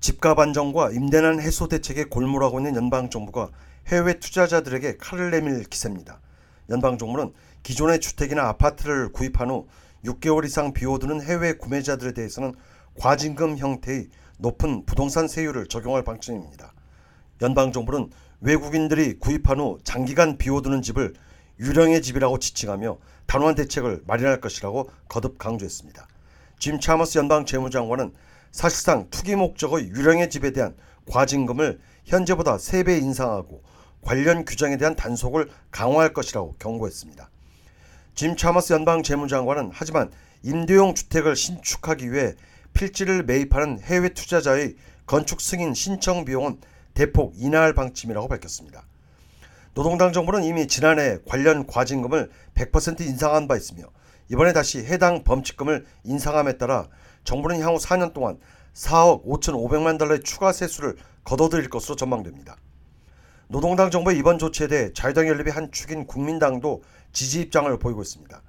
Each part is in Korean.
집값 안정과 임대난 해소 대책에 골몰하고 있는 연방 정부가 해외 투자자들에게 칼을 내밀 기세입니다. 연방 정부는 기존의 주택이나 아파트를 구입한 후 6개월 이상 비워두는 해외 구매자들에 대해서는 과징금 형태의 높은 부동산 세율을 적용할 방침입니다. 연방 정부는 외국인들이 구입한 후 장기간 비워두는 집을 유령의 집이라고 지칭하며 단호한 대책을 마련할 것이라고 거듭 강조했습니다. 짐 차머스 연방 재무장관은 사실상 투기 목적의 유령의 집에 대한 과징금을 현재보다 3배 인상하고 관련 규정에 대한 단속을 강화할 것이라고 경고했습니다. 짐 차머스 연방 재무장관은 하지만 임대용 주택을 신축하기 위해 필지를 매입하는 해외 투자자의 건축 승인 신청 비용은 대폭 인하할 방침이라고 밝혔습니다. 노동당 정부는 이미 지난해 관련 과징금을 100% 인상한 바 있으며 이번에 다시 해당 범칙금을 인상함에 따라 정부는 향후 4년 동안 4억 5,500만 달러의 추가 세수를 거둬들일 것으로 전망됩니다. 노동당 정부의 이번 조치에 대해 자유당 연립의 한 축인 국민당도 지지 입장을 보이고 있습니다.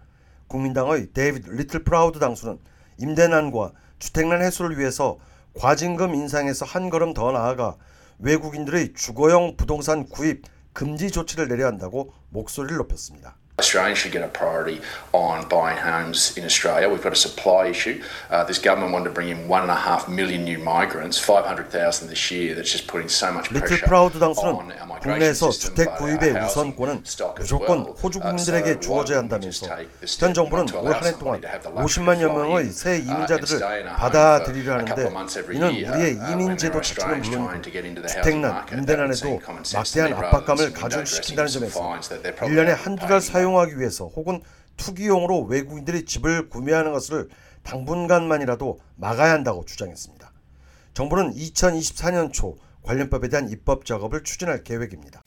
국민당의 데이비드 리틀프라우드 당수는 임대난과 주택난 해소를 위해서 과징금 인상에서 한 걸음 더 나아가 외국인들의 주거용 부동산 구입 금지 조치를 내려야 한다고 목소리를 높였습니다. Australians should get a priority on buying homes in Australia. We've got a supply issue. Uh, this government wanted to bring in one and a half million new migrants, 500,000 this year. That's just putting so much pressure on our migration 국내에서 주택 구입의 우선권은 무조건. 호주 Uh, 국민들에게 주어져야 한다면서 현 정부는 올 한 해 동안 to have the luxury 50만여 of flying 명의 새 uh, 이민자들을 stay in a home 받아들이려 for a 하는데 couple of months every 이는 우리의 uh, 이민 제도 자체는 Australians trying 물론이고 to get into the housing 주택난, 임대난에도 막대한 압박감을 가중시킨다는 점에서 fines that they're probably 1년에 not 한두 달 paying 사용하기 위해서 혹은 투기용으로 외국인들이 집을 구매하는 것을 당분간만이라도 막아야 한다고 주장했습니다. 정부는 2024년 초 관련법에 대한 입법 작업을 추진할 계획입니다.